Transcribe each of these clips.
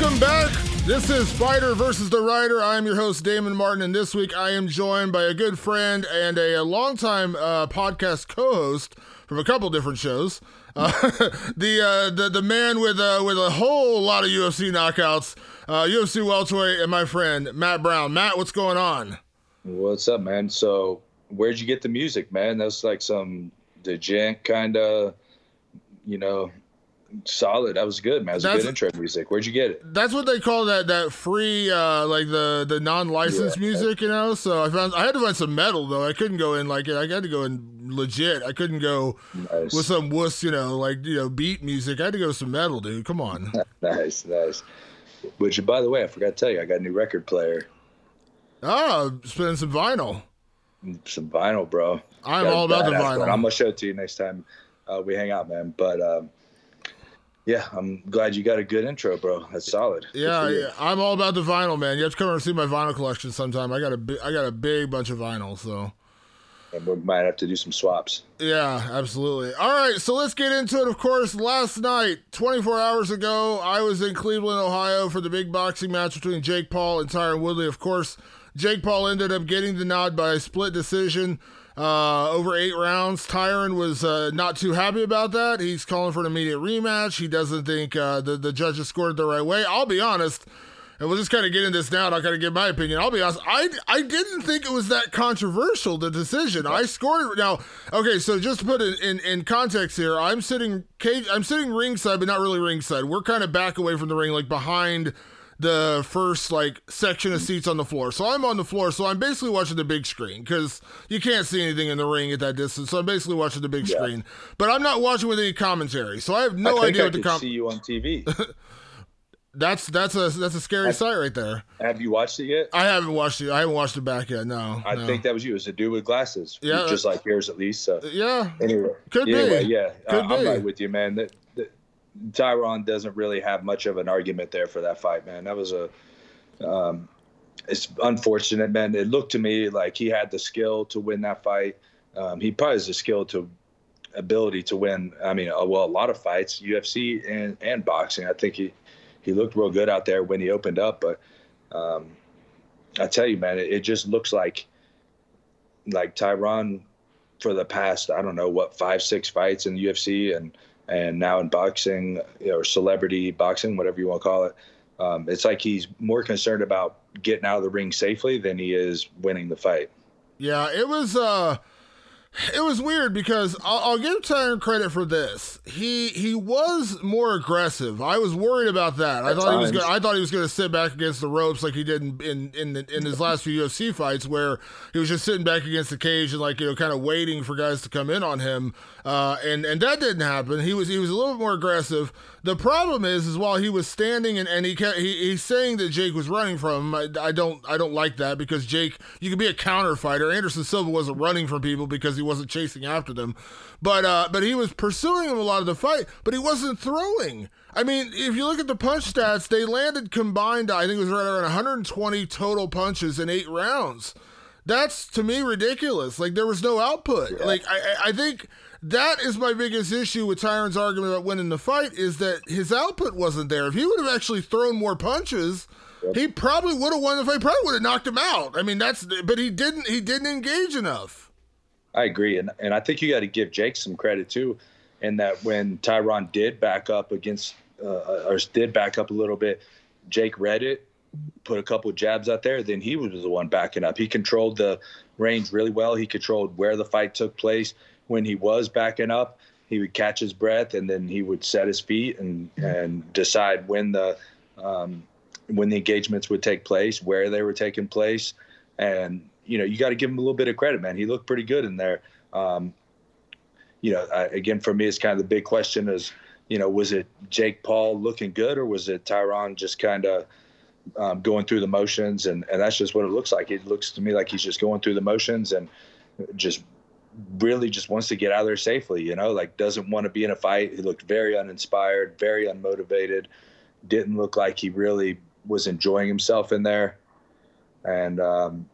Welcome back. This is Fighter versus the Writer. I am your host, Damon Martin, and this week I am joined by a good friend and a, a longtime uh, podcast co host from a couple different shows. Uh, the, uh, the the man with uh, with a whole lot of UFC knockouts, uh, UFC welterweight, and my friend Matt Brown. Matt, what's going on? What's up, man? So, where'd you get the music, man? That's like some dejant kind of, you know, solid. That was good, man. That was That's- a good intro music. Where'd you get it? That's what they call that that free uh like the the non-licensed Yeah. music, you know. So I found I had to find some metal though. I couldn't go in like it. I had to go in legit. I couldn't go Nice, with some wuss, you know, like you know beat music. I had to go with some metal, dude. Come on. nice, nice. Which, by the way, I forgot to tell you, I got a new record player, Oh, spinning some vinyl. some vinyl, bro. I'm all about the badass one. vinyl. I'm gonna show it to you next time uh, we hang out, man. But um, yeah, I'm glad you got a good intro, bro. That's solid. Yeah, yeah, I'm all about the vinyl, man. You have to come over and see my vinyl collection sometime. I got a I got a big bunch of vinyl, so And we might have to do some swaps. Yeah, absolutely. All right, so let's get into it. Of course, last night, 24 hours ago, I was in Cleveland, Ohio for the big boxing match between Jake Paul and Tyron Woodley. Of course, Jake Paul ended up getting the nod by a split decision uh, over eight rounds. Tyron was uh, not too happy about that. He's calling for an immediate rematch. He doesn't think uh, the, the judges scored it the right way. I'll be honest. And we'll just kind of get into this now. And I'll kind of give my opinion. I'll be honest. I, I didn't think it was that controversial, the decision. I scored it. Now, okay, so just to put it in, in context here, I'm sitting cage, I'm sitting ringside, but not really ringside. We're kind of back away from the ring, like behind the first like section of seats on the floor. So I'm on the floor. So I'm basically watching the big screen because you can't see anything in the ring at that distance. So I'm basically watching the big Yeah. screen. But I'm not watching with any commentary. So I have no I idea I what the com- see you on TV. that's that's a that's a scary sight right there. have you watched it yet? I haven't watched it. I haven't watched it back yet. No. I no. think that was you. It was a dude with glasses. Yeah. just like yours at least. So Yeah. anyway, Could be. anyway, yeah, Could uh, I'm right with you, man. That Tyron doesn't really have much of an argument there for that fight, man. That was a, um, it's unfortunate, man. It looked to me like he had the skill to win that fight. Um, he probably has the skill to ability to win. I mean, uh, well, a lot of fights, UFC and and boxing. I think he he looked real good out there when he opened up, but. Um, I tell you, man, it, it just looks like like Tyron for the past I don't know what five six fights in the UFC and and now in boxing you know, or celebrity boxing whatever you want to call it. Um, it's like he's more concerned about getting out of the ring safely than he is winning the fight. Yeah, it was uh it was weird because I'll, I'll give Tyron credit for this. He he was more aggressive. I was worried about that. I At thought he was gonna, I thought he was going to sit back against the ropes like he did in in in, in his last few UFC fights, where he was just sitting back against the cage and like you know kind of waiting for guys to come in on him. Uh, and and that didn't happen. He was he was a little bit more aggressive. The problem is is while he was standing and, and he, kept, he he's saying that Jake was running from him. I, I don't I don't like that because Jake you can be a counter fighter. Anderson Silva wasn't running from people because he wasn't chasing after them. But uh, but he was pursuing him a lot of the fight, but he wasn't throwing. I mean, if you look at the punch stats, they landed combined, I think it was right around 120 total punches in eight rounds. That's to me ridiculous. Like there was no output. Yeah. Like I, I think that is my biggest issue with Tyron's argument about winning the fight is that his output wasn't there. If he would have actually thrown more punches, yep. he probably would have won the fight. Probably would have knocked him out. I mean, that's but he didn't. He didn't engage enough. I agree, and and I think you got to give Jake some credit too, in that when Tyron did back up against uh, or did back up a little bit, Jake read it, put a couple of jabs out there. Then he was the one backing up. He controlled the range really well. He controlled where the fight took place. When he was backing up, he would catch his breath and then he would set his feet and and decide when the um, when the engagements would take place, where they were taking place, and you know you got to give him a little bit of credit, man. He looked pretty good in there. Um, you know, I, again for me, it's kind of the big question is, you know, was it Jake Paul looking good or was it Tyron just kind of um, going through the motions? And and that's just what it looks like. It looks to me like he's just going through the motions and just really just wants to get out of there safely, you know, like doesn't want to be in a fight. He looked very uninspired, very unmotivated, didn't look like he really was enjoying himself in there. And, um,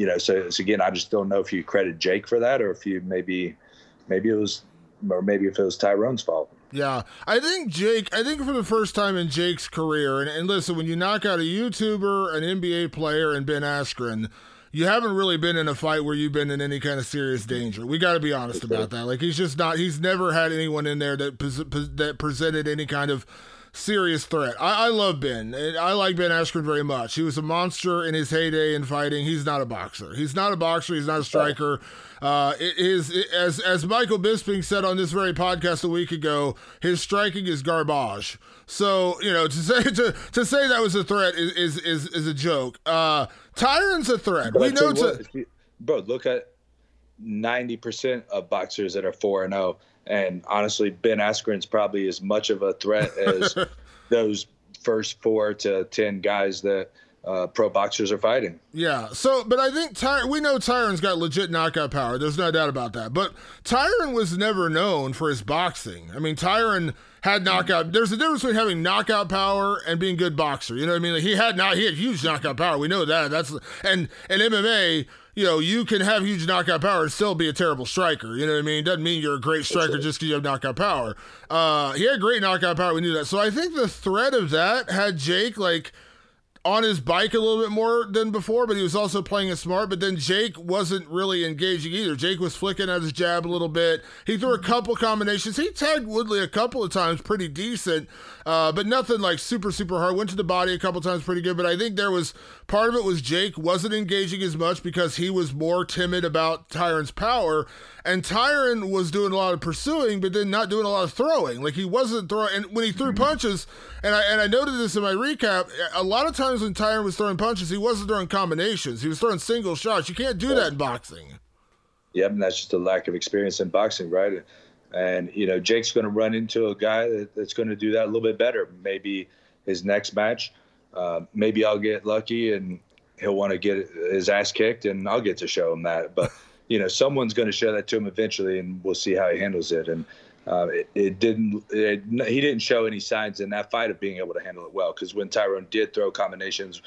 you know, so, so again, I just don't know if you credit Jake for that or if you maybe, maybe it was, or maybe if it was Tyrone's fault. Yeah, I think Jake. I think for the first time in Jake's career, and, and listen, when you knock out a YouTuber, an NBA player, and Ben Askren, you haven't really been in a fight where you've been in any kind of serious danger. We got to be honest about that. Like he's just not. He's never had anyone in there that that presented any kind of serious threat. I, I love Ben. I like Ben Askren very much. He was a monster in his heyday in fighting. He's not a boxer. He's not a boxer. He's not a striker. Uh, his as as Michael Bisping said on this very podcast a week ago, his striking is garbage. So you know to say to, to say that was a threat is is is, is a joke. Uh, Tyron's a threat. But we know to. Bro, look at ninety percent of boxers that are four and zero, oh, and honestly, Ben Askren's probably as much of a threat as those first four to ten guys that uh, pro boxers are fighting. Yeah. So, but I think Ty- we know Tyron's got legit knockout power. There's no doubt about that. But Tyron was never known for his boxing. I mean, Tyron had knockout. There's a difference between having knockout power and being good boxer. You know what I mean? Like he had not. He had huge knockout power. We know that. That's and and MMA. You know, you can have huge knockout power and still be a terrible striker. You know what I mean? Doesn't mean you're a great striker just because you have knockout power. Uh, he had great knockout power. We knew that. So I think the threat of that had Jake like on his bike a little bit more than before, but he was also playing it smart. But then Jake wasn't really engaging either. Jake was flicking at his jab a little bit. He threw a couple combinations. He tagged Woodley a couple of times, pretty decent, uh, but nothing like super, super hard. Went to the body a couple times, pretty good. But I think there was part of it was Jake wasn't engaging as much because he was more timid about Tyron's power. And Tyron was doing a lot of pursuing, but then not doing a lot of throwing. Like he wasn't throwing. And when he threw mm-hmm. punches, and I and I noted this in my recap, a lot of times when Tyron was throwing punches, he wasn't throwing combinations. He was throwing single shots. You can't do yeah. that in boxing. Yep, and that's just a lack of experience in boxing, right? And you know, Jake's going to run into a guy that, that's going to do that a little bit better. Maybe his next match, uh, maybe I'll get lucky and he'll want to get his ass kicked, and I'll get to show him that. But you know, someone's going to show that to him eventually, and we'll see how he handles it. And uh, it, it, didn't. It, he didn't show any signs in that fight of being able to handle it well. Because when Tyrone did throw combinations,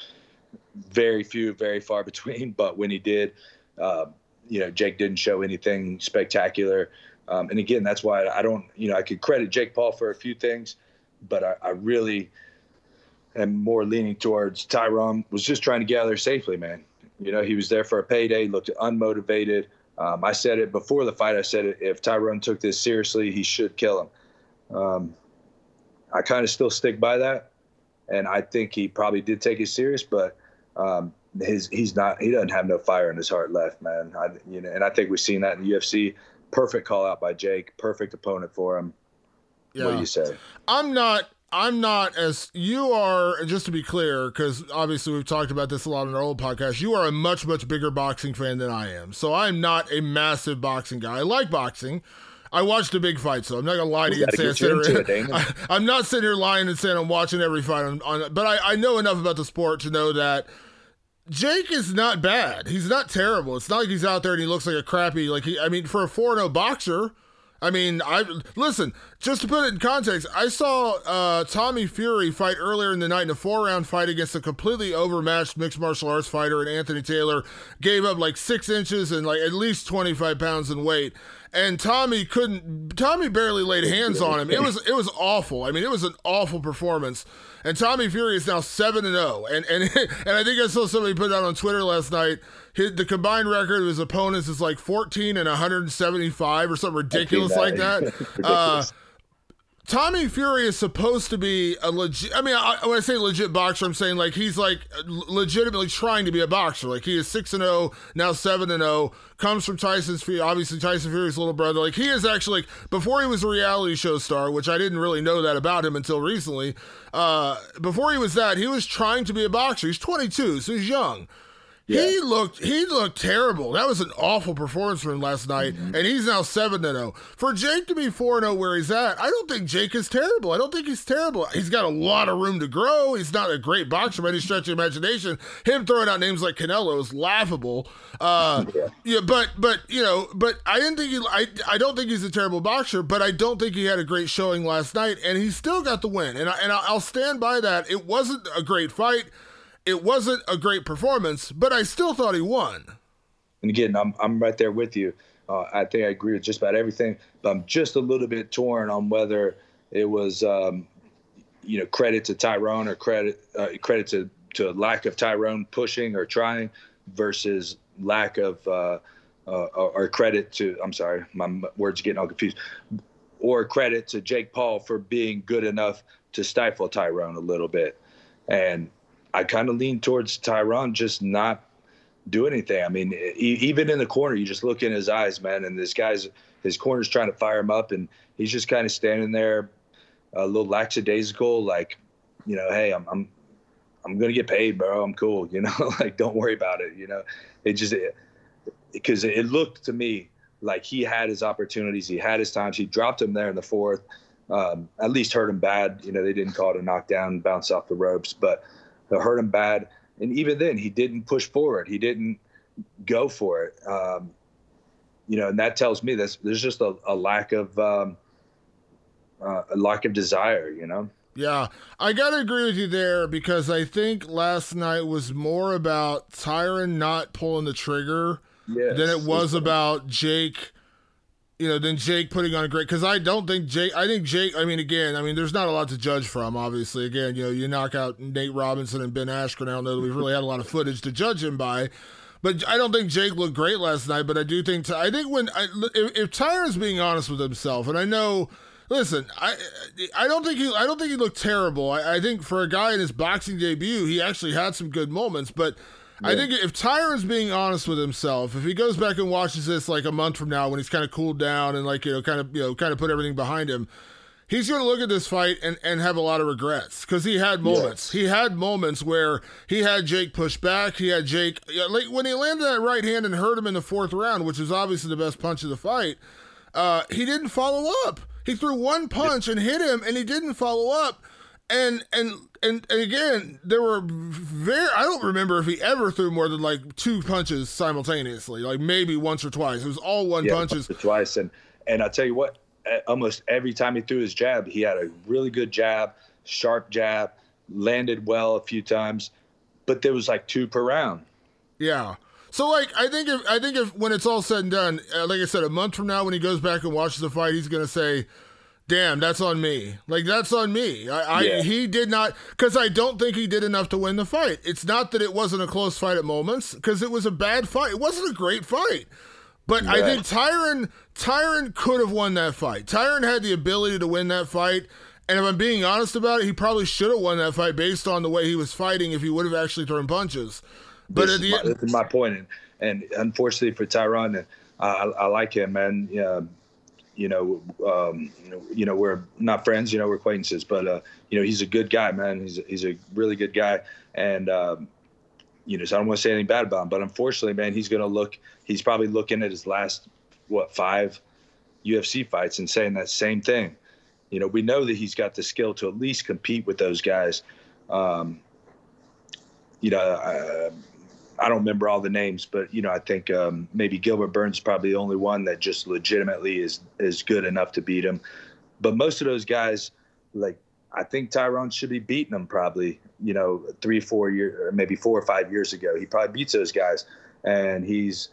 very few, very far between. But when he did, uh, you know, Jake didn't show anything spectacular. Um, and again, that's why I don't. You know, I could credit Jake Paul for a few things, but I, I really am more leaning towards Tyrone was just trying to get out there safely, man. You know, he was there for a payday, looked unmotivated. Um, I said it before the fight. I said it, if Tyrone took this seriously, he should kill him. Um, I kind of still stick by that, and I think he probably did take it serious, but um, his he's not he doesn't have no fire in his heart left, man. I, you know, and I think we've seen that in the UFC. Perfect call out by Jake. Perfect opponent for him. Yeah. What do you say? I'm not I'm not as you are. Just to be clear, because obviously we've talked about this a lot in our old podcast. You are a much much bigger boxing fan than I am. So I'm not a massive boxing guy. I like boxing. I watched a big fight, so I'm not gonna lie to you, and say I'm, I, am not sitting here lying and saying I'm watching every fight on, on but I, I know enough about the sport to know that Jake is not bad. He's not terrible. It's not like he's out there and he looks like a crappy like he. I mean, for a four zero oh boxer, I mean, I listen. Just to put it in context, I saw uh, Tommy Fury fight earlier in the night in a four-round fight against a completely overmatched mixed martial arts fighter, and Anthony Taylor gave up like six inches and like at least twenty-five pounds in weight and Tommy couldn't. Tommy barely laid hands on him. It was it was awful. I mean, it was an awful performance. And Tommy Fury is now seven and zero. And and and I think I saw somebody put out on Twitter last night. His, the combined record of his opponents is like 14 and 175 or something ridiculous like that. Uh, Tommy Fury is supposed to be a legit. I mean, I, when I say legit boxer, I'm saying like he's like legitimately trying to be a boxer. Like he is six and zero now, seven and zero. Comes from Tyson's Fury, obviously Tyson Fury's little brother. Like he is actually like, before he was a reality show star, which I didn't really know that about him until recently. Uh, before he was that, he was trying to be a boxer. He's 22, so he's young. Yeah. He looked he looked terrible. That was an awful performance from him last night, mm-hmm. and he's now seven to zero. For Jake to be four zero where he's at, I don't think Jake is terrible. I don't think he's terrible. He's got a lot of room to grow. He's not a great boxer by any stretch of imagination. Him throwing out names like Canelo is laughable. Uh, yeah. yeah, but but you know, but I didn't think he. I I don't think he's a terrible boxer, but I don't think he had a great showing last night, and he still got the win. And I, and I'll stand by that. It wasn't a great fight. It wasn't a great performance, but I still thought he won. And again, I'm I'm right there with you. Uh, I think I agree with just about everything, but I'm just a little bit torn on whether it was, um, you know, credit to Tyrone or credit uh, credit to to lack of Tyrone pushing or trying versus lack of uh, uh, or credit to I'm sorry, my words are getting all confused. Or credit to Jake Paul for being good enough to stifle Tyrone a little bit. And I kind of lean towards Tyron just not do anything. I mean, even in the corner, you just look in his eyes, man, and this guy's his corner's trying to fire him up, and he's just kind of standing there, a little lackadaisical, like, you know, hey, I'm I'm I'm gonna get paid, bro. I'm cool, you know, like don't worry about it, you know. It just because it, it, looked to me like he had his opportunities, he had his times. He dropped him there in the fourth. Um, at least hurt him bad. You know, they didn't call it a knockdown, bounce off the ropes, but that hurt him bad. And even then, he didn't push forward. He didn't go for it. Um, you know, and that tells me that there's just a, a lack of um, uh, a lack of desire. You know. Yeah, I gotta agree with you there because I think last night was more about Tyron not pulling the trigger yes. than it was about Jake you know, than Jake putting on a great. Because I don't think Jake. I think Jake. I mean, again, I mean, there's not a lot to judge from. Obviously, again, you know, you knock out Nate Robinson and Ben Askren. I don't know that we've really had a lot of footage to judge him by. But I don't think Jake looked great last night. But I do think I think when I, if, if Tyron's being honest with himself, and I know, listen, I I don't think he I don't think he looked terrible. I, I think for a guy in his boxing debut, he actually had some good moments, but. Yeah. I think if Tyron's being honest with himself, if he goes back and watches this like a month from now when he's kind of cooled down and like you know kind of you know kind of put everything behind him, he's going to look at this fight and, and have a lot of regrets because he had moments. Yes. He had moments where he had Jake push back. He had Jake like when he landed that right hand and hurt him in the fourth round, which was obviously the best punch of the fight. Uh, he didn't follow up. He threw one punch and hit him, and he didn't follow up and and and, and again, there were very. I don't remember if he ever threw more than like two punches simultaneously. Like maybe once or twice. It was all one yeah, punches. Twice, and and I tell you what, almost every time he threw his jab, he had a really good jab, sharp jab, landed well a few times, but there was like two per round. Yeah. So like I think if I think if when it's all said and done, uh, like I said, a month from now when he goes back and watches the fight, he's gonna say, damn, that's on me. Like that's on me. I, yeah. I he did not because I don't think he did enough to win the fight. It's not that it wasn't a close fight at moments because it was a bad fight. It wasn't a great fight. But yeah. I think Tyron Tyron could have won that fight. Tyron had the ability to win that fight. And if I'm being honest about it, he probably should have won that fight based on the way he was fighting if he would have actually thrown punches. But this, the, is, my, this is my point. And, and unfortunately for Tyron, I, I like him, man. Yeah, you know, um, you know, we're not friends, you know, we're acquaintances, but, uh, you know, he's a good guy, man. He's, he's a really good guy. And, um, you know, so I don't want to say anything bad about him, but unfortunately, man, he's going to look, he's probably looking at his last, what, five UFC fights and saying that same thing. You know, we know that he's got the skill to at least compete with those guys. Um, you know, uh, I don't remember all the names, but you know, I think um, maybe Gilbert Burns is probably the only one that just legitimately is is good enough to beat him. But most of those guys, like I think Tyrone should be beating them probably, you know, three, four years, maybe four or five years ago. He probably beats those guys, and he's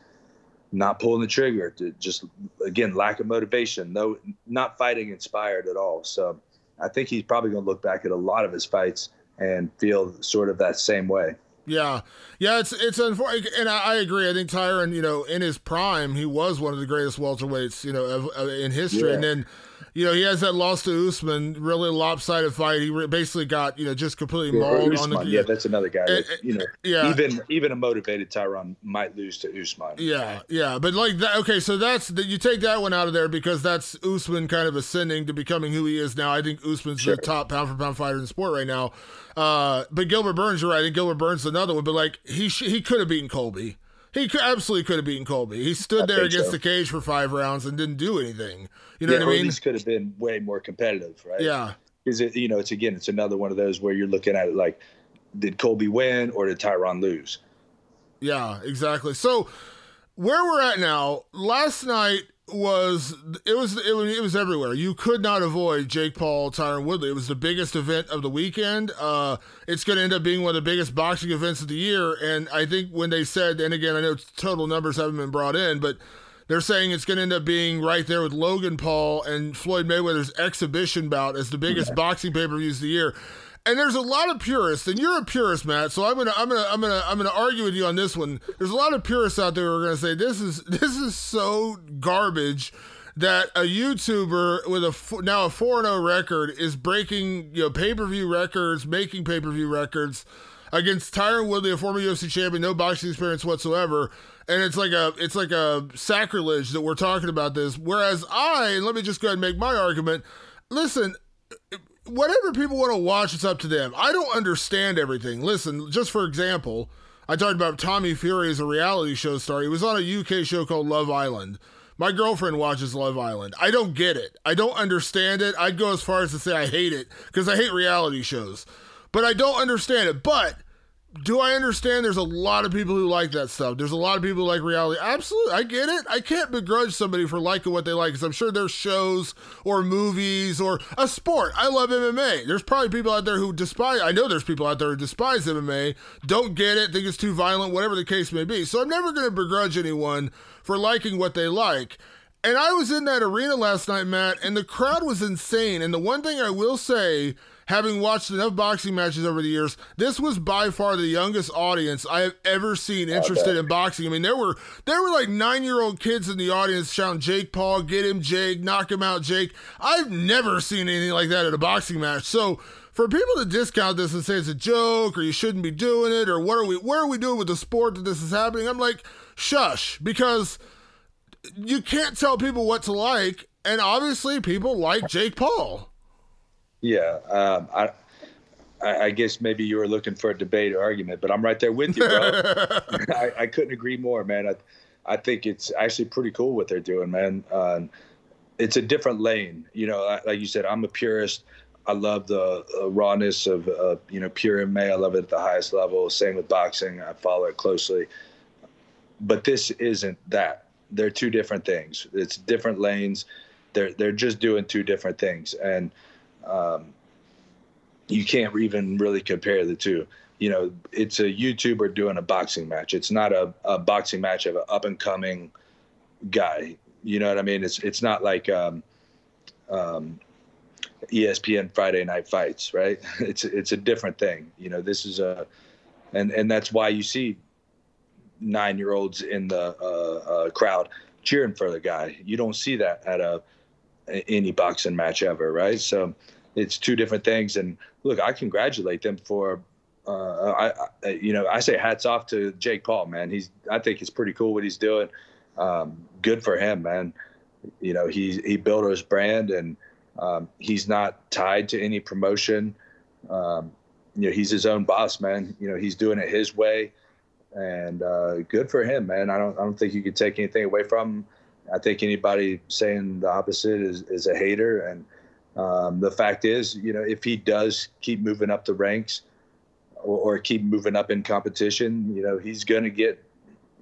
not pulling the trigger. To just again, lack of motivation. No, not fighting inspired at all. So I think he's probably going to look back at a lot of his fights and feel sort of that same way. Yeah, yeah, it's it's unfortunate, and I, I, agree. I think Tyron, you know, in his prime, he was one of the greatest welterweights, you know, of, of, in history, yeah. and then you know, he has that loss to Usman, really lopsided fight. He re- basically got, you know, just completely yeah, mauled Usman, on the. Yeah, that's another guy. That, you know, yeah. even even a motivated Tyron might lose to Usman. Yeah, yeah, but like that. Okay, so that's that. You take that one out of there because that's Usman kind of ascending to becoming who he is now. I think Usman's sure. the top pound for pound fighter in the sport right now. Uh, but Gilbert Burns, you're right. I think Gilbert Burns is another one. But like he sh- he could have beaten Colby. He could, absolutely could have beaten Colby. He stood there against so. the cage for five rounds and didn't do anything. You know yeah, what I mean? This could have been way more competitive, right? Yeah. Is it you know it's again it's another one of those where you're looking at it like did Colby win or did Tyron lose? Yeah, exactly. So where we're at now, last night was it was it was, it was everywhere. You could not avoid Jake Paul, Tyron Woodley. It was the biggest event of the weekend. Uh, it's going to end up being one of the biggest boxing events of the year. And I think when they said, and again, I know total numbers haven't been brought in, but they're saying it's going to end up being right there with Logan Paul and Floyd Mayweather's exhibition bout as the biggest yeah. boxing pay per views of the year. And there's a lot of purists, and you're a purist, Matt. So I'm gonna, I'm gonna, I'm gonna, I'm gonna argue with you on this one. There's a lot of purists out there who are gonna say this is, this is so garbage that a YouTuber with a now a 4 0 record is breaking you know pay per view records, making pay per view records against Tyron Woodley, a former UFC champion, no boxing experience whatsoever. And it's like a it's like a sacrilege that we're talking about this. Whereas I, and let me just go ahead and make my argument. Listen, whatever people want to watch, it's up to them. I don't understand everything. Listen, just for example, I talked about Tommy Fury as a reality show star. He was on a UK show called Love Island. My girlfriend watches Love Island. I don't get it. I don't understand it. I'd go as far as to say I hate it because I hate reality shows. But I don't understand it. But do I understand there's a lot of people who like that stuff? There's a lot of people who like reality. Absolutely. I get it. I can't begrudge somebody for liking what they like because I'm sure there's shows or movies or a sport. I love MMA. There's probably people out there who despise, I know there's people out there who despise MMA, don't get it, think it's too violent, whatever the case may be. So I'm never going to begrudge anyone for liking what they like. And I was in that arena last night, Matt, and the crowd was insane. And the one thing I will say having watched enough boxing matches over the years, this was by far the youngest audience I have ever seen interested in boxing. I mean, there were there were like nine year old kids in the audience shouting Jake Paul, get him Jake, knock him out Jake. I've never seen anything like that at a boxing match. So for people to discount this and say it's a joke or you shouldn't be doing it or what are we where are we doing with the sport that this is happening? I'm like, shush, because you can't tell people what to like, and obviously people like Jake Paul. Yeah, um, I, I guess maybe you were looking for a debate or argument, but I'm right there with you, bro. I, I, couldn't agree more, man. I, I think it's actually pretty cool what they're doing, man. Uh, it's a different lane, you know. Like you said, I'm a purist. I love the uh, rawness of, uh, you know, pure MMA. I love it at the highest level. Same with boxing. I follow it closely. But this isn't that. They're two different things. It's different lanes. They're they're just doing two different things, and um, you can't even really compare the two. You know, it's a YouTuber doing a boxing match. It's not a, a boxing match of an up and coming guy. You know what I mean? It's it's not like um, um, ESPN Friday Night Fights, right? It's it's a different thing. You know, this is a, and and that's why you see nine year olds in the uh, uh, crowd cheering for the guy. You don't see that at a any boxing match ever, right? So it's two different things. And look, I congratulate them for. Uh, I, I, you know, I say hats off to Jake Paul, man. He's, I think it's pretty cool what he's doing. Um, good for him, man. You know, he he built his brand, and um, he's not tied to any promotion. Um, you know, he's his own boss, man. You know, he's doing it his way, and uh, good for him, man. I don't I don't think you could take anything away from him. I think anybody saying the opposite is, is a hater. And um, the fact is, you know, if he does keep moving up the ranks, or, or keep moving up in competition, you know, he's going to get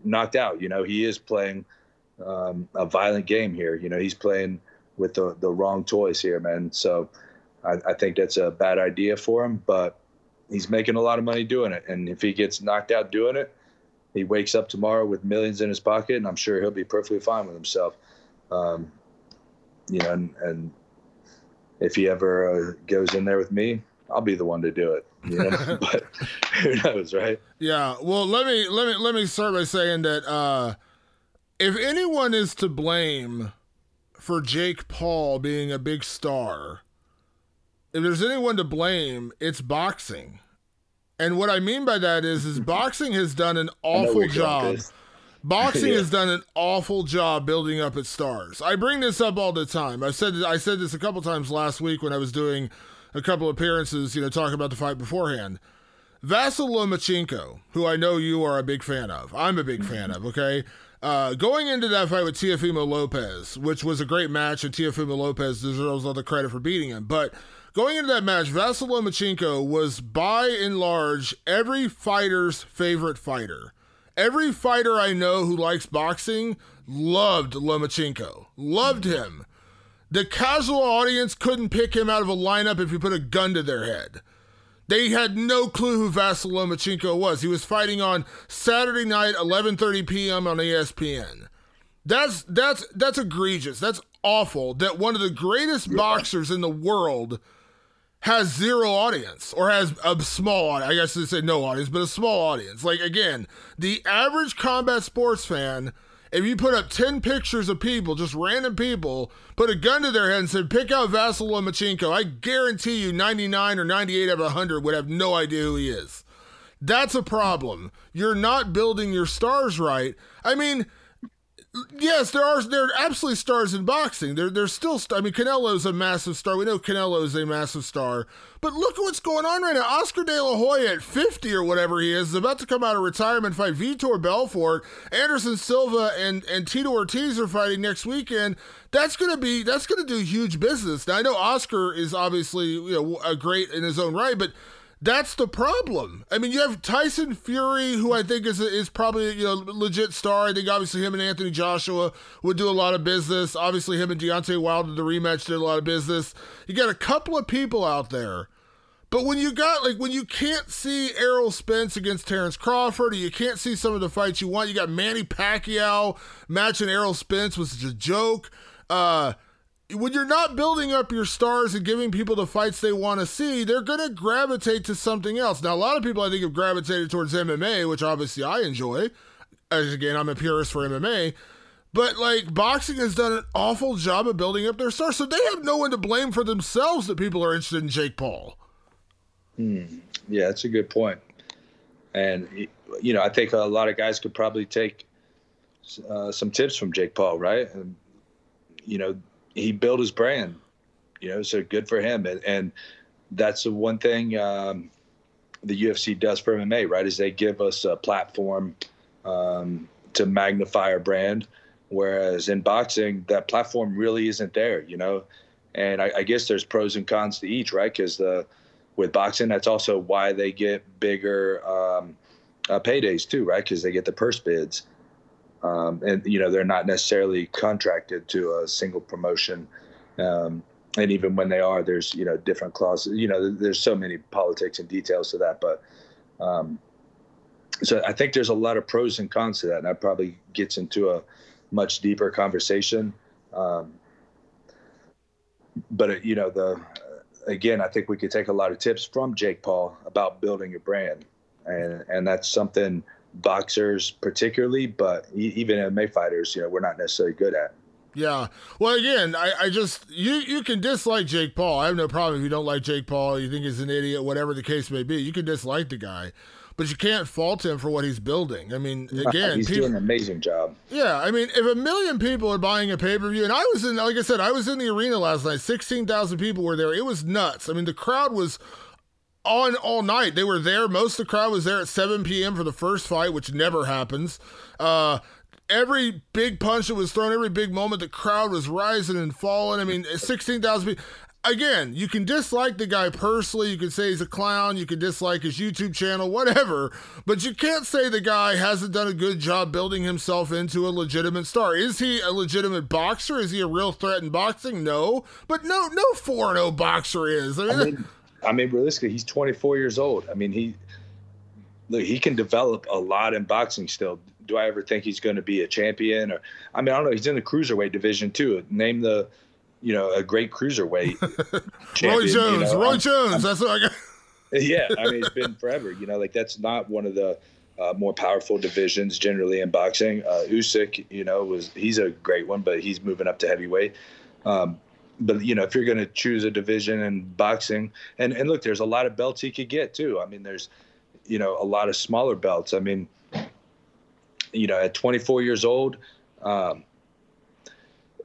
knocked out. You know, he is playing um, a violent game here. You know, he's playing with the, the wrong toys here, man. So I, I think that's a bad idea for him, but he's making a lot of money doing it. And if he gets knocked out doing it, he wakes up tomorrow with millions in his pocket, and I'm sure he'll be perfectly fine with himself. Um, you know, and, and, if he ever uh, goes in there with me, I'll be the one to do it. You know, but who knows, right? Yeah. Well, let me let me let me start by saying that uh, if anyone is to blame for Jake Paul being a big star, if there's anyone to blame, it's boxing. And what I mean by that is, is boxing has done an awful job. Boxing yeah. has done an awful job building up its stars. I bring this up all the time. I said I said this a couple times last week when I was doing a couple appearances, you know, talking about the fight beforehand. Vasyl Lomachenko, who I know you are a big fan of, I'm a big fan of. Okay, uh, going into that fight with Teofimo Lopez, which was a great match, and Teofimo Lopez deserves all the credit for beating him. But going into that match, Vasyl Lomachenko was by and large every fighter's favorite fighter. Every fighter I know who likes boxing loved Lomachenko, loved mm-hmm. him. The casual audience couldn't pick him out of a lineup if you put a gun to their head. They had no clue who Vasyl Lomachenko was. He was fighting on Saturday night, 11:30 p.m. on ESPN. That's that's that's egregious. That's awful. That one of the greatest boxers in the world has zero audience or has a small audience. I guess they say no audience, but a small audience. Like again, the average combat sports fan if you put up 10 pictures of people, just random people, put a gun to their head and said, pick out Vasyl Lomachenko, I guarantee you 99 or 98 out of 100 would have no idea who he is. That's a problem. You're not building your stars right. I mean, yes, there are there are absolutely stars in boxing. There there's still I mean Canelo's a massive star. We know Canelo is a massive star. But look at what's going on right now. Oscar De La Hoya at 50 or whatever he is, is about to come out of retirement fight Vitor Belfort. Anderson Silva and and Tito Ortiz are fighting next weekend. That's gonna be that's gonna do huge business. Now I know Oscar is obviously you know a great in his own right, but that's the problem. I mean, you have Tyson Fury, who I think is is probably you know legit star. I think obviously him and Anthony Joshua would do a lot of business. Obviously, him and Deontay Wilder the rematch did a lot of business. You got a couple of people out there, but when you got like when you can't see Errol Spence against Terrence Crawford, or you can't see some of the fights you want, you got Manny Pacquiao matching Errol Spence was a joke. Uh, when you're not building up your stars and giving people the fights they want to see, they're going to gravitate to something else. Now, a lot of people I think have gravitated towards MMA, which obviously I enjoy. As again, I'm a purist for MMA. But like boxing has done an awful job of building up their stars, so they have no one to blame for themselves that people are interested in Jake Paul. Hmm. Yeah, that's a good point. And you know, I think a lot of guys could probably take uh, some tips from Jake Paul, right? And you know, he built his brand, you know, so good for him. And, and that's the one thing um, the UFC does for MMA, right? Is they give us a platform um, to magnify our brand. Whereas in boxing, that platform really isn't there, you know. And I, I guess there's pros and cons to each, right? Because the with boxing, that's also why they get bigger um, uh, paydays too, right? Because they get the purse bids um, and you know they're not necessarily contracted to a single promotion. Um, and even when they are, there's you know different clauses. You know, there's so many politics and details to that, but um, so I think there's a lot of pros and cons to that, and that probably gets into a much deeper conversation. Um, but uh, you know, the again, I think we could take a lot of tips from Jake Paul about building a brand, and and that's something boxers particularly, but even MMA fighters, you know, we're not necessarily good at. Yeah. Well, again, I, I just you you can dislike Jake Paul. I have no problem if you don't like Jake Paul. You think he's an idiot, whatever the case may be. You can dislike the guy, but you can't fault him for what he's building. I mean, again, he's people, doing an amazing job. Yeah, I mean, if a million people are buying a pay per view, and I was in, like I said, I was in the arena last night. Sixteen thousand people were there. It was nuts. I mean, the crowd was on all night. They were there. Most of the crowd was there at 7 p.m. for the first fight, which never happens. Uh, every big punch that was thrown, every big moment, the crowd was rising and falling. I mean, 16,000 people. again, you can dislike the guy personally. You can say he's a clown. You can dislike his YouTube channel, whatever. But you can't say the guy hasn't done a good job building himself into a legitimate star. Is he a legitimate boxer? Is he a real threat in boxing? No. But no, no 4 0 boxer is. I mean, I mean, I mean, realistically, he's 24 years old. I mean, he. Look, he can develop a lot in boxing still. Do I ever think he's going to be a champion? Or I mean, I don't know. He's in the cruiserweight division too. Name the you know, a great cruiserweight. Roy Jones, you know, Roy I'm, Jones. I'm, that's what I got. yeah, I mean, it's been forever. You know, like that's not one of the uh, more powerful divisions generally in boxing. Uh, Usyk, you know, was he's a great one, but he's moving up to heavyweight. Um, but you know, if you're going to choose a division in boxing, and and look, there's a lot of belts he could get too. I mean, there's you know a lot of smaller belts. I mean, you know, at 24 years old. Um,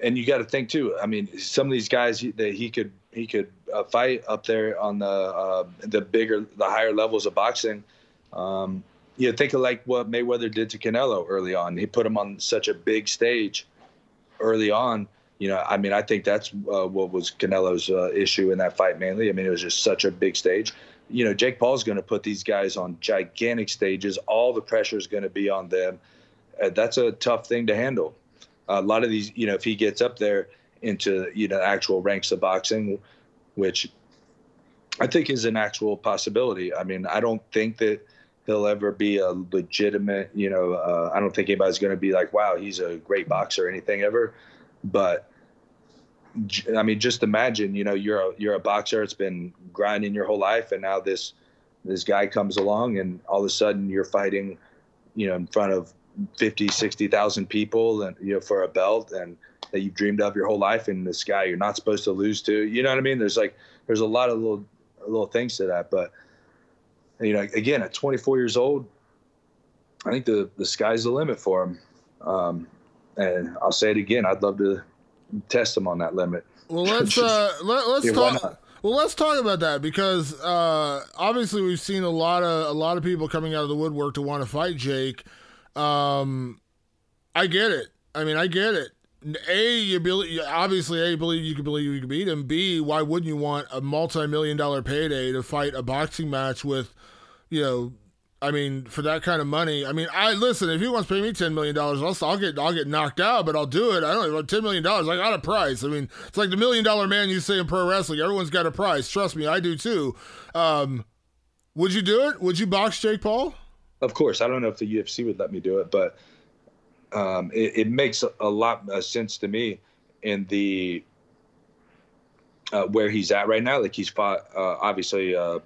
and you got to think too. I mean, some of these guys that he could he could uh, fight up there on the uh, the bigger the higher levels of boxing. Um, you know, think of like what Mayweather did to Canelo early on. He put him on such a big stage early on. You know, I mean, I think that's uh, what was Canelo's uh, issue in that fight mainly. I mean, it was just such a big stage. You know, Jake Paul's going to put these guys on gigantic stages. All the pressure is going to be on them. Uh, that's a tough thing to handle a lot of these, you know, if he gets up there into you know actual ranks of boxing, which I think is an actual possibility. I mean, I don't think that he'll ever be a legitimate, you know, uh, I don't think anybody's going to be like, wow, he's a great boxer or anything ever. But I mean, just imagine, you know, you're a, you're a boxer. It's been grinding your whole life. And now this, this guy comes along and all of a sudden you're fighting, you know, in front of 50, 60,000 people and, you know, for a belt and that you've dreamed of your whole life. And this guy you're not supposed to lose to, you know what I mean? There's like, there's a lot of little, little things to that. But, you know, again, at 24 years old, I think the, the sky's the limit for him. Um, and I'll say it again. I'd love to test him on that limit. Well, let's, uh, let, us yeah, talk. Well, let's talk about that because uh, obviously we've seen a lot of a lot of people coming out of the woodwork to want to fight Jake. Um, I get it. I mean, I get it. A, you believe obviously A, you believe you can believe you can beat him. B, why wouldn't you want a multi-million dollar payday to fight a boxing match with, you know, I mean, for that kind of money. I mean, I listen. If he wants to pay me ten million dollars, I'll, I'll get I'll get knocked out, but I'll do it. I don't ten million dollars. I got a price. I mean, it's like the million dollar man you say in pro wrestling. Everyone's got a price. Trust me, I do too. Um, would you do it? Would you box Jake Paul? of course, I don't know if the UFC would let me do it, but um, it, it, makes a, a lot of sense to me in the uh, where he's at right now. Like he's fought, uh, obviously, uh,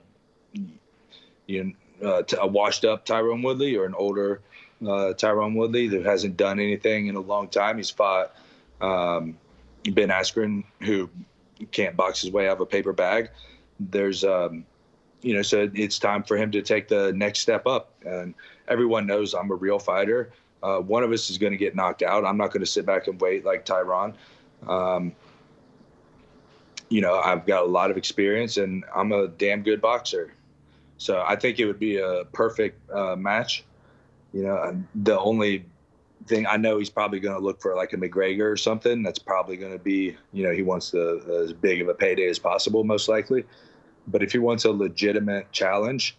you know, uh, a washed up Tyron Woodley or an older uh, Tyron Woodley that hasn't done anything in a long time. He's fought um, Ben Askren, who can't box his way out of a paper bag. There's um, you know, so it's time for him to take the next step up. And everyone knows I'm a real fighter. Uh, one of us is going to get knocked out. I'm not going to sit back and wait like Tyron. Um, you know, I've got a lot of experience and I'm a damn good boxer. So I think it would be a perfect uh, match. You know, the only thing I know he's probably going to look for like a McGregor or something. That's probably going to be, you know, he wants the, as big of a payday as possible, most likely. But if he wants a legitimate challenge,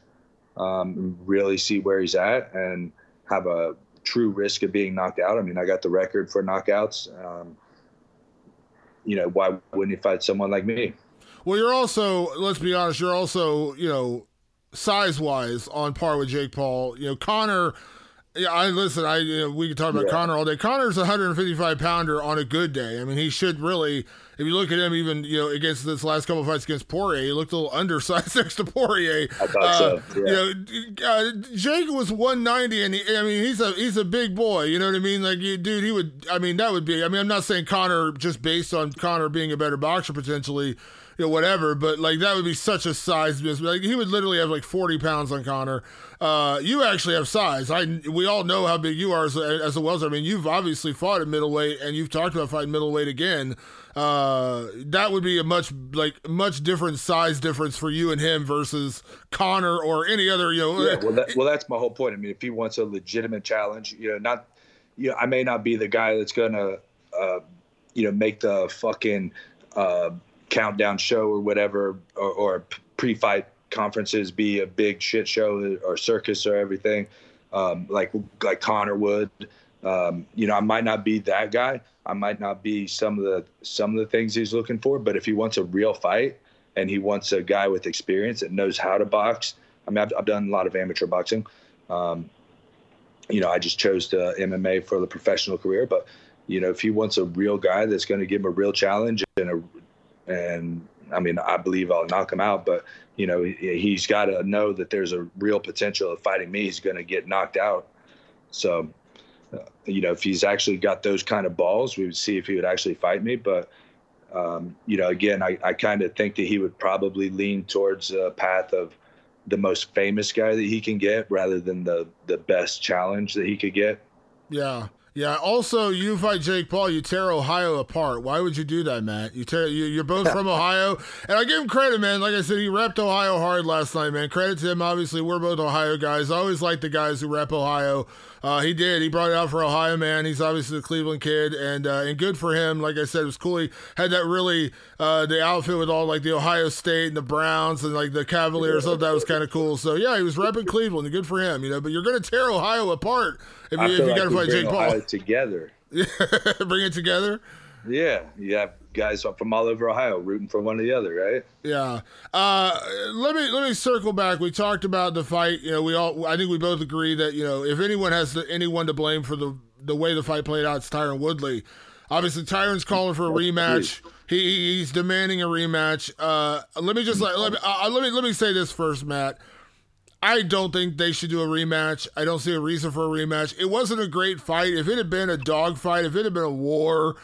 um, really see where he's at and have a true risk of being knocked out. I mean, I got the record for knockouts. Um, you know, why wouldn't he fight someone like me? Well, you're also, let's be honest, you're also, you know, size wise on par with Jake Paul. You know, Conor. yeah, I listen. I you know, we can talk about yeah. Conor all day. Conor's a 155 pounder on a good day. I mean, he should really. If you look at him, even you know against this last couple fights against Poirier, he looked a little undersized next to Poirier. I thought uh, so. Yeah. You know, uh, Jake was 190, and he, I mean, he's a he's a big boy. You know what I mean? Like, you, dude, he would. I mean, that would be. I mean, I'm not saying Conor just based on Conor being a better boxer potentially you know, whatever. But like that would be such a size miss. Like he would literally have like forty pounds on Conor. Uh, you actually have size. I we all know how big you are as a, as a welter. I mean, you've obviously fought at middleweight, and you've talked about fighting middleweight again. Uh, that would be a much like much different size difference for you and him versus Conor or any other. You know, yeah, well, that, well, that's my whole point. I mean, if he wants a legitimate challenge, you know, not, you know, I may not be the guy that's gonna, uh, you know, make the fucking. Uh, countdown show or whatever, or, or pre-fight conferences be a big shit show or circus or everything, um, like like Conor would. Um, you know, I might not be that guy. I might not be some of the some of the things he's looking for. But if he wants a real fight and he wants a guy with experience that knows how to box, I mean, I've, I've done a lot of amateur boxing. Um, you know, I just chose to MMA for the professional career. But you know, if he wants a real guy that's going to give him a real challenge and a and I mean, I believe I'll knock him out, but you know, he, has got to know that there's a real potential of fighting me. He's going to get knocked out. So, uh, you know, if he's actually got those kind of balls, we would see if he would actually fight me. But, um, you know, again, I, I kind of think that he would probably lean towards a path of the most famous guy that he can get rather than the the best challenge that he could get. Yeah. Yeah. Also, you fight Jake Paul, you tear Ohio apart. Why would you do that, Matt? You tear. You, are both from Ohio, and I give him credit, man. Like I said, he repped Ohio hard last night, man. Credit to him. Obviously, we're both Ohio guys. I always like the guys who rep Ohio. Uh, he did. He brought it out for Ohio, man. He's obviously a Cleveland kid, and uh, and good for him. Like I said, it was cool. He had that really uh, the outfit with all like the Ohio State and the Browns and like the Cavaliers. I thought that was kind of cool. So yeah, he was repping Cleveland. Good for him, you know. But you're gonna tear Ohio apart if you, if you like got to fight Jake Paul together. bring it together. Yeah, have guys from all over Ohio rooting for one or the other, right? Yeah. Uh, let me let me circle back. We talked about the fight. You know, we all I think we both agree that you know if anyone has to, anyone to blame for the the way the fight played out, it's Tyron Woodley. Obviously, Tyron's calling for a rematch. He, he's demanding a rematch. Uh, let me just let, let me uh, let me let me say this first, Matt. I don't think they should do a rematch. I don't see a reason for a rematch. It wasn't a great fight. If it had been a dog fight, if it had been a war,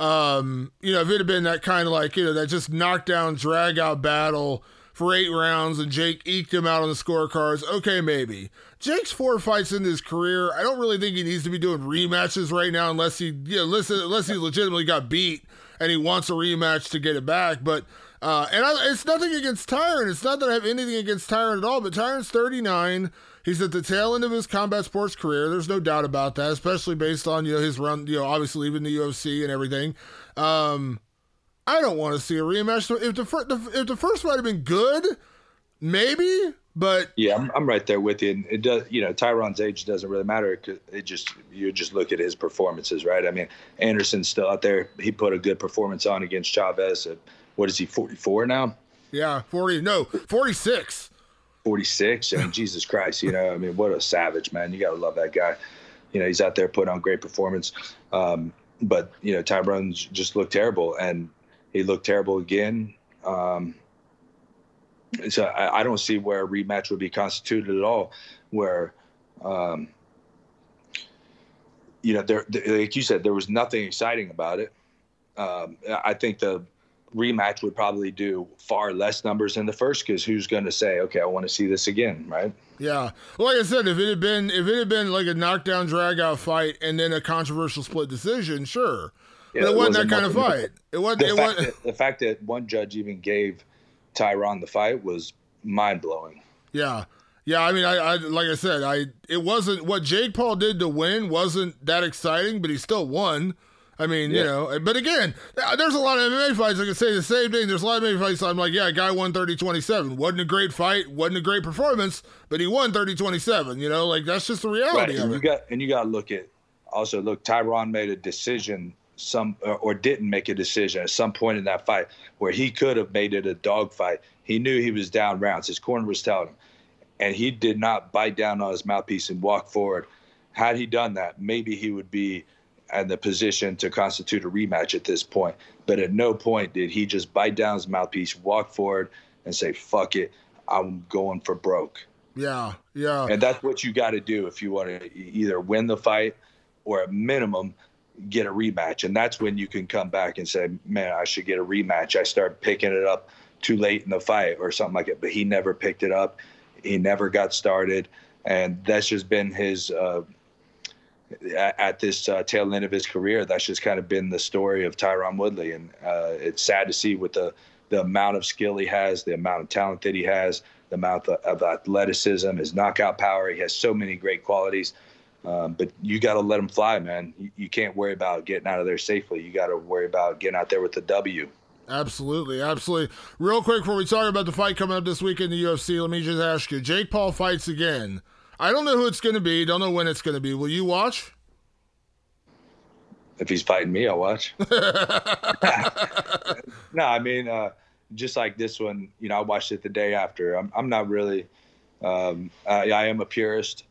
um, you know, if it had been that kind of like, you know, that just knockdown, drag out battle for eight rounds and Jake eked him out on the scorecards, okay, maybe. Jake's four fights in his career. I don't really think he needs to be doing rematches right now unless he, you know, unless, unless he legitimately got beat and he wants a rematch to get it back. But uh, and I, it's nothing against Tyron. It's not that I have anything against Tyron at all, but Tyron's 39. He's at the tail end of his combat sports career. There's no doubt about that, especially based on you know his run, you know, obviously leaving the UFC and everything. Um, I don't want to see a rematch. If the, fir- if the first fight had been good, maybe. But yeah, I'm, I'm right there with you. And it does, you know, Tyron's age doesn't really matter it just you just look at his performances, right? I mean, Anderson's still out there. He put a good performance on against Chavez. At, what is he 44 now? Yeah, 40. No, 46. 46. I mean, Jesus Christ, you know, I mean, what a savage, man. You got to love that guy. You know, he's out there putting on great performance. Um, but, you know, Tyron just looked terrible and he looked terrible again. Um, so I, I, don't see where a rematch would be constituted at all, where, um, you know, there, like you said, there was nothing exciting about it. Um, I think the rematch would probably do far less numbers than the first because who's going to say, okay, I want to see this again, right? Yeah. Like I said, if it had been if it had been like a knockdown drag out fight and then a controversial split decision, sure. Yeah, but it, wasn't, wasn't that kind of fight. It wasn't. The, it fact That, the fact that one judge even gave Tyron the fight was mind blowing. Yeah. Yeah, I mean, I, I like I said, I it wasn't what Jake Paul did to win wasn't that exciting, but he still won. I mean, yeah. you know, but again, there's a lot of MMA fights. I can say the same thing. There's a lot of MMA fights. I'm like, yeah, guy won 30 27. Wasn't a great fight, wasn't a great performance, but he won 30 27. You know, like that's just the reality right. of it. Got, and you got to look at also, look, Tyron made a decision some or, or didn't make a decision at some point in that fight where he could have made it a dog fight. He knew he was down rounds. His corner was telling him. And he did not bite down on his mouthpiece and walk forward. Had he done that, maybe he would be and the position to constitute a rematch at this point. But at no point did he just bite down his mouthpiece, walk forward, and say, fuck it, I'm going for broke. Yeah, yeah. And that's what you got to do if you want to either win the fight or at minimum get a rematch. And that's when you can come back and say, man, I should get a rematch. I started picking it up too late in the fight or something like it. But he never picked it up. He never got started. And that's just been his uh, at, this uh, tail end of his career, that's just kind of been the story of Tyron Woodley, and uh, it's sad to see with the the amount of skill he has, the amount of talent that he has, the amount of, of athleticism, his knockout power. He has so many great qualities. Um, but you got to let him fly, man. You, you, can't worry about getting out of there safely. You got to worry about getting out there with the W. Absolutely, absolutely. Real quick before we talk about the fight coming up this week in the UFC, let me just ask you: Jake Paul fights again. I don't know who it's going to be. Don't know when it's going to be. Will you watch? If he's fighting me, I'll watch. no, I mean, uh, just like this one, you know, I watched it the day after. I'm, I'm not really. Um, I, I am a purist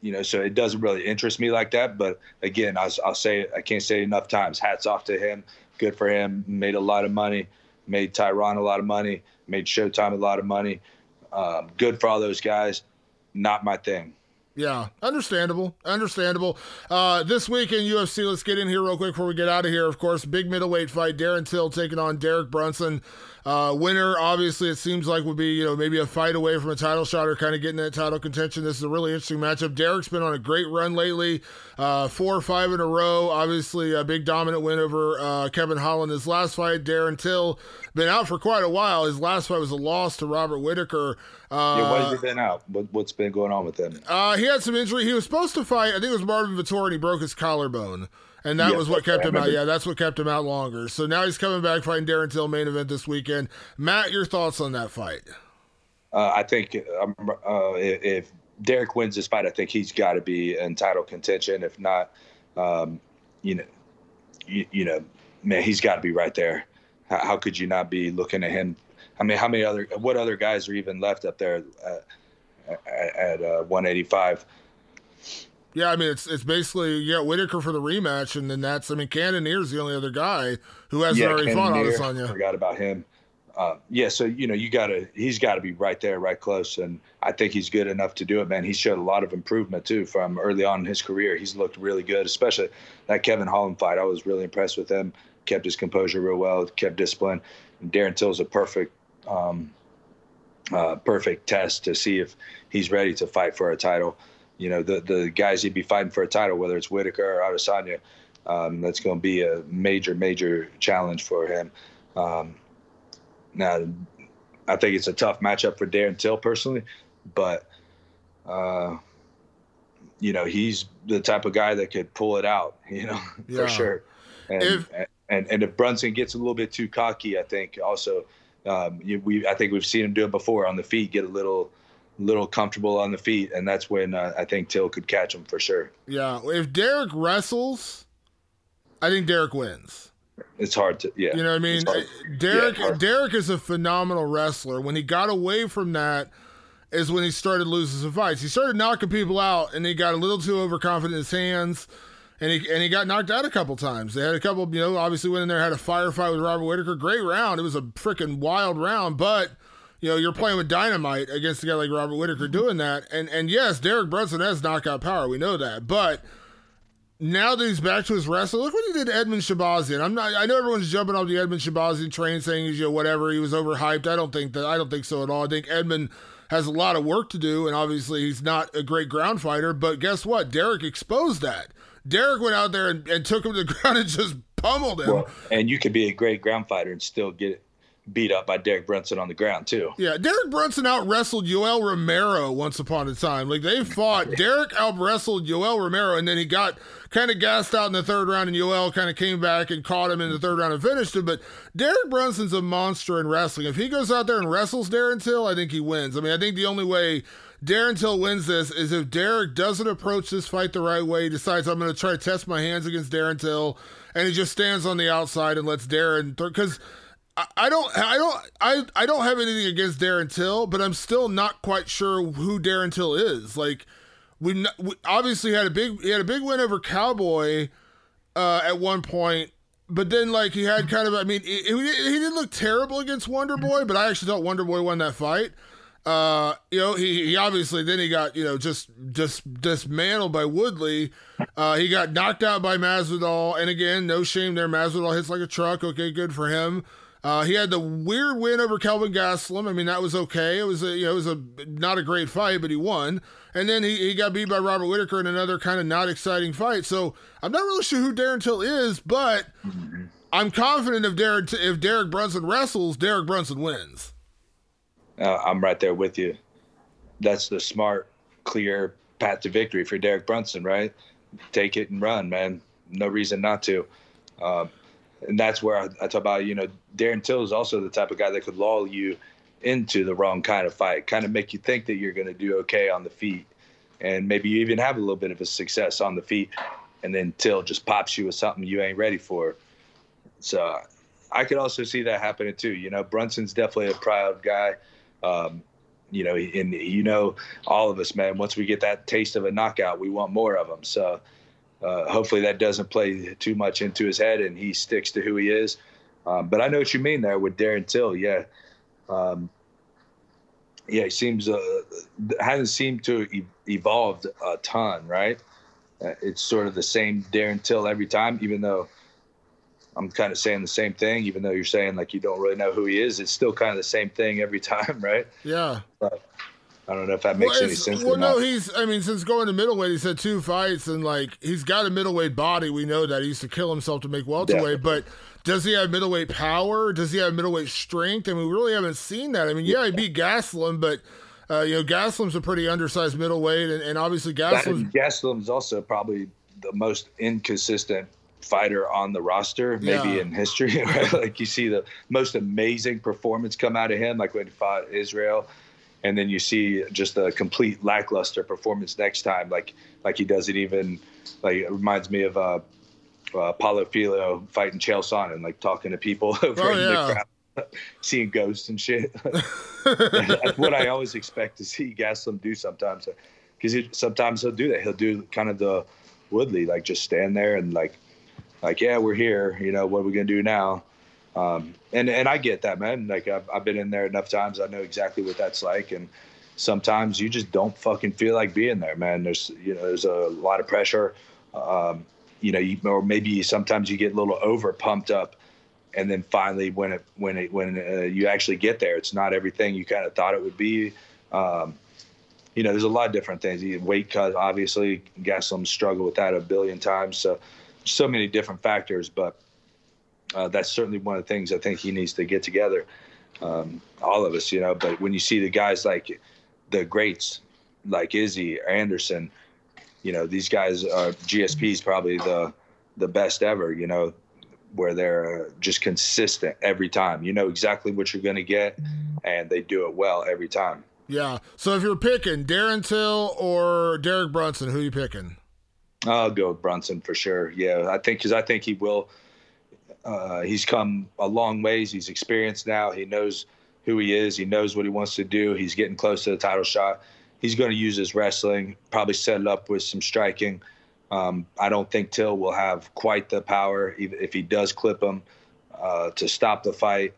you know, so it doesn't really interest me like that. But again, I'll, I'll say I can't say enough times. Hats off to him. Good for him. Made a lot of money. Made Tyron a lot of money. Made Showtime a lot of money. Um, good for all those guys. Not my thing. Yeah, understandable, understandable. Uh, this week in UFC, let's get in here real quick before we get out of here. Of course, big middleweight fight: Darren Till taking on Derek Brunson. Uh, winner, obviously, it seems like would be you know maybe a fight away from a title shot or kind of getting that title contention. This is a really interesting matchup. Derek's been on a great run lately, uh, four or five in a row. Obviously, a big dominant win over uh, Kevin Holland. His last fight, Darren Till, been out for quite a while. His last fight was a loss to Robert Whitaker. Uh, yeah, what has he been out? What, has been going on with him? Uh, he had some injury. He was supposed to fight. I think it was Marvin Vettori, and he broke his collarbone and that was what kept him out. Yeah, that's what kept him out longer. So now he's coming back fighting Darren Till main event this weekend. Matt, your thoughts on that fight? Uh, I think um, uh, if Derek wins this fight, I think he's got to be in title contention. If not, um, you know, you, you, know, man, he's got to be right there. How, how, could you not be looking at him? I mean, how many other, what other guys are even left up there at, at, at uh, 185? Yeah, I mean it's it's basically yeah Whitaker for the rematch, and then that's I mean Cannonier's the only other guy who hasn't yeah, already fought Adesanya. Forgot about him. Uh, yeah, so you know you gotta he's got to be right there, right close, and I think he's good enough to do it, man. He showed a lot of improvement too from early on in his career. He's looked really good, especially that Kevin Holland fight. I was really impressed with him. Kept his composure real well, kept discipline. And Darren Till's a perfect, um, uh, perfect test to see if he's ready to fight for a title you know, the the guys he'd be fighting for a title, whether it's Whitaker or Adesanya, um, that's going to be a major, major challenge for him. Um, now, I think it's a tough matchup for Darren Till personally, but uh, you know, he's the type of guy that could pull it out, you know, yeah. for sure. And, if, and and if Brunson gets a little bit too cocky, I think also um, we I think we've seen him do it before on the feet, get a little little comfortable on the feet, and that's when uh, I think Till could catch him for sure. Yeah, if Derek wrestles, I think Derek wins. It's hard to, yeah. You know what I mean? Derek yeah, Derek is a phenomenal wrestler. When he got away from that, is when he started losing some fights. He started knocking people out, and he got a little too overconfident in his hands. And he, and he got knocked out a couple times. They had a couple, you know, obviously went in there, had a firefight with Robert Whitaker. Great round. It was a freaking wild round, but you know, you're playing with dynamite against a guy like Robert Whitaker mm-hmm. doing that. And and yes, Derek Brunson has knockout power. We know that. But now that he's back to his wrestling, look what he did to Edmen Shahbazyan. I'm not I know everyone's jumping off the Edmen Shahbazyan train saying he's you know whatever, he was overhyped. I don't think that I don't think so at all. I think Edmen has a lot of work to do, and obviously he's not a great ground fighter, but guess what? Derek exposed that. Derek went out there and, and took him to the ground and just pummeled him. Well, and you could be a great ground fighter and still get beat up by Derek Brunson on the ground too. Yeah, Derek Brunson out wrestled Yoel Romero once upon a time. Like they fought. Derek out wrestled Yoel Romero, and then he got kind of gassed out in the third round, and Yoel kind of came back and caught him in the third round and finished him. But Derek Brunson's a monster in wrestling. If he goes out there and wrestles Darren Till, I think he wins. I mean, I think the only way. Darren Till wins this is if Derek doesn't approach this fight the right way, decides I'm going to try to test my hands against Darren Till, and he just stands on the outside and lets Darren because I don't, I don't, I, I don't have anything against Darren Till, but I'm still not quite sure who Darren Till is. Like, we, we obviously had a big, he had a big win over Cowboy uh, at one point, but then like he had kind of, I mean, he, he didn't look terrible against Wonder Boy, but I actually thought Wonder Boy won that fight. Uh, you know, he, he obviously then he got you know just just dismantled by Woodley. Uh, he got knocked out by Masvidal, and again, no shame there. Masvidal hits like a truck. Okay, good for him. Uh, he had the weird win over Kelvin Gastelum. I mean, that was okay. It was a, you know, it was a not a great fight, but he won. And then he, he got beat by Robert Whitaker in another kind of not exciting fight. So I'm not really sure who Darren Till is, but I'm confident if Derek if Derek Brunson wrestles, Derek Brunson wins. Uh, I'm right there with you. That's the smart, clear path to victory for Derek Brunson, right? Take it and run, man. No reason not to. Um, and that's where I, I talk about you know Darren Till is also the type of guy that could lull you into the wrong kind of fight, kind of make you think that you're going to do okay on the feet, and maybe you even have a little bit of a success on the feet, and then Till just pops you with something you ain't ready for. So I could also see that happening too. You know, Brunson's definitely a proud guy. Um, you know, and you know, all of us, man. Once we get that taste of a knockout, we want more of them. So uh, hopefully that doesn't play too much into his head, and he sticks to who he is. Um, but I know what you mean there with Darren Till. Yeah, um, yeah, he seems uh, hasn't seemed to e- evolved a ton, right? Uh, it's sort of the same Darren Till every time, even though I'm kind of saying the same thing, even though you're saying like you don't really know who he is. It's still kind of the same thing every time, right? Yeah. But I don't know if that makes well, any sense. Well, no, he's. I mean, since going to middleweight, he's had two fights, and like he's got a middleweight body. We know that he used to kill himself to make welterweight, but. Does he have middleweight power? Does he have middleweight strength? I mean, we really haven't seen that. I mean, yeah, he beat Gastelum, but uh, you know, Gastelum's a pretty undersized middleweight, and, and obviously Gastelum. Gastelum's also probably the most inconsistent fighter on the roster, maybe Yeah. in history. Right? like you see the most amazing performance come out of him, like when he fought Israel, and then you see just a complete lackluster performance next time. Like like he doesn't even like it reminds me of uh, uh, Paulo Filho fighting Chael Sonnen, like talking to people over Oh, in yeah. the crowd, seeing ghosts and shit. That's what I always expect to see Gastelum do sometimes, because he, sometimes he'll do that. He'll do kind of the Woodley, like just stand there and like, like yeah, we're here. You know, what are we gonna do now? Um, and and I get that, man. Like I've, I've been in there enough times. I know exactly what that's like. And sometimes you just don't fucking feel like being there, man. There's you know there's a lot of pressure. Um, you know, you, or maybe sometimes you get a little over pumped up, and then finally when it when it when uh, you actually get there, it's not everything you kind of thought it would be. Um, you know, there's a lot of different things. Weight cut, obviously, Gastelum struggled with that a billion times. So, so many different factors, but uh, that's certainly one of the things I think he needs to get together. Um, all of us, you know. But when you see the guys like the greats, like Izzy or Anderson, you know, these guys are GSP's probably the the best ever. You know, where they're uh, just consistent every time. You know exactly what you're going to get, and they do it well every time. Yeah. So if you're picking Darren Till or Derek Brunson, who are you picking? I'll go with Brunson for sure. Yeah, I think because I think he will. Uh, he's come a long ways. He's experienced now. He knows who he is. He knows what he wants to do. He's getting close to the title shot. He's going to use his wrestling, probably set it up with some striking. Um, I don't think Till will have quite the power if he does clip him uh, to stop the fight.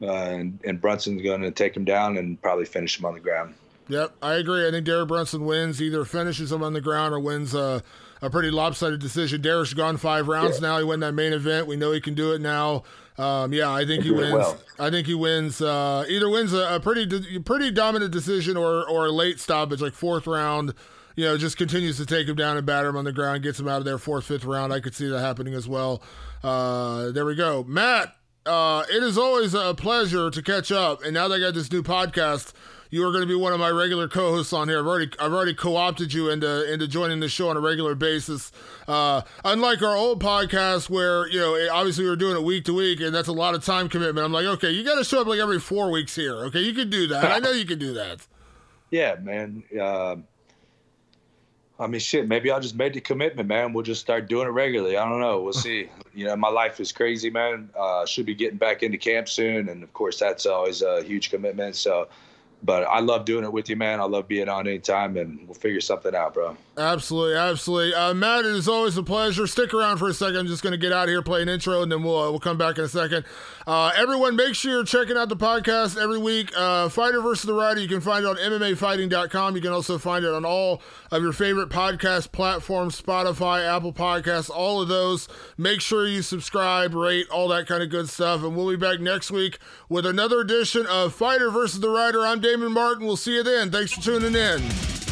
Uh, and, and Brunson's going to take him down and probably finish him on the ground. Yep, I agree. I think Derek Brunson wins, either finishes him on the ground or wins a, a pretty lopsided decision. Derek's gone five rounds now. He won that main event. We know he can do it now. Um, yeah, I think he wins. well. I think he wins. Uh, either wins a, a pretty de- pretty dominant decision or or a late stoppage, like fourth round. You know, just continues to take him down and batter him on the ground, gets him out of there fourth, fifth round. I could see that happening as well. Uh, there we go, Matt. Uh, it is always a pleasure to catch up, and now that I got this new podcast, you are going to be one of my regular co-hosts on here. I've already I've already co-opted you into into joining the show on a regular basis. Uh, unlike our old podcast, where you know obviously we were doing it week to week, and that's a lot of time commitment. I'm like, okay, you got to show up like every four weeks here. Okay, you can do that. I know you can do that. Yeah, man. Um, I mean, shit. Maybe I'll just make the commitment, man. We'll just start doing it regularly. I don't know. We'll see. You know, my life is crazy, man. Uh, should be getting back into camp soon, and of course, that's always a huge commitment. So, but I love doing it with you, man. I love being on anytime, and we'll figure something out, bro. Absolutely, absolutely. Uh, Matt, it is always a pleasure. Stick around for a second. I'm just going to get out of here, play an intro, and then we'll uh, we'll come back in a second. Uh, everyone, make sure you're checking out the podcast every week. Uh, Fighter versus the Writer. You can find it on MMAfighting.com. You can also find it on all of your favorite podcast platforms, Spotify, Apple Podcasts, all of those. Make sure you subscribe, rate, all that kind of good stuff. And we'll be back next week with another edition of Fighter versus the Writer. I'm Damon Martin. We'll see you then. Thanks for tuning in.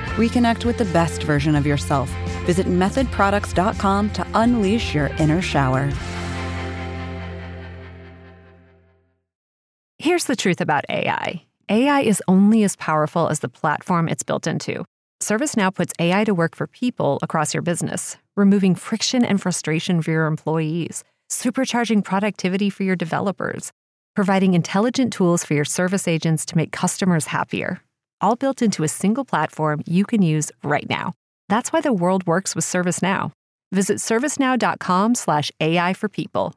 Reconnect with the best version of yourself. Visit methodproducts.com to unleash your inner shower. Here's the truth about AI AI is only as powerful as the platform it's built into. ServiceNow puts AI to work for people across your business, removing friction and frustration for your employees, supercharging productivity for your developers, providing intelligent tools for your service agents to make customers happier. All built into a single platform you can use right now. That's why the world works with ServiceNow. Visit servicenow.com/ai for people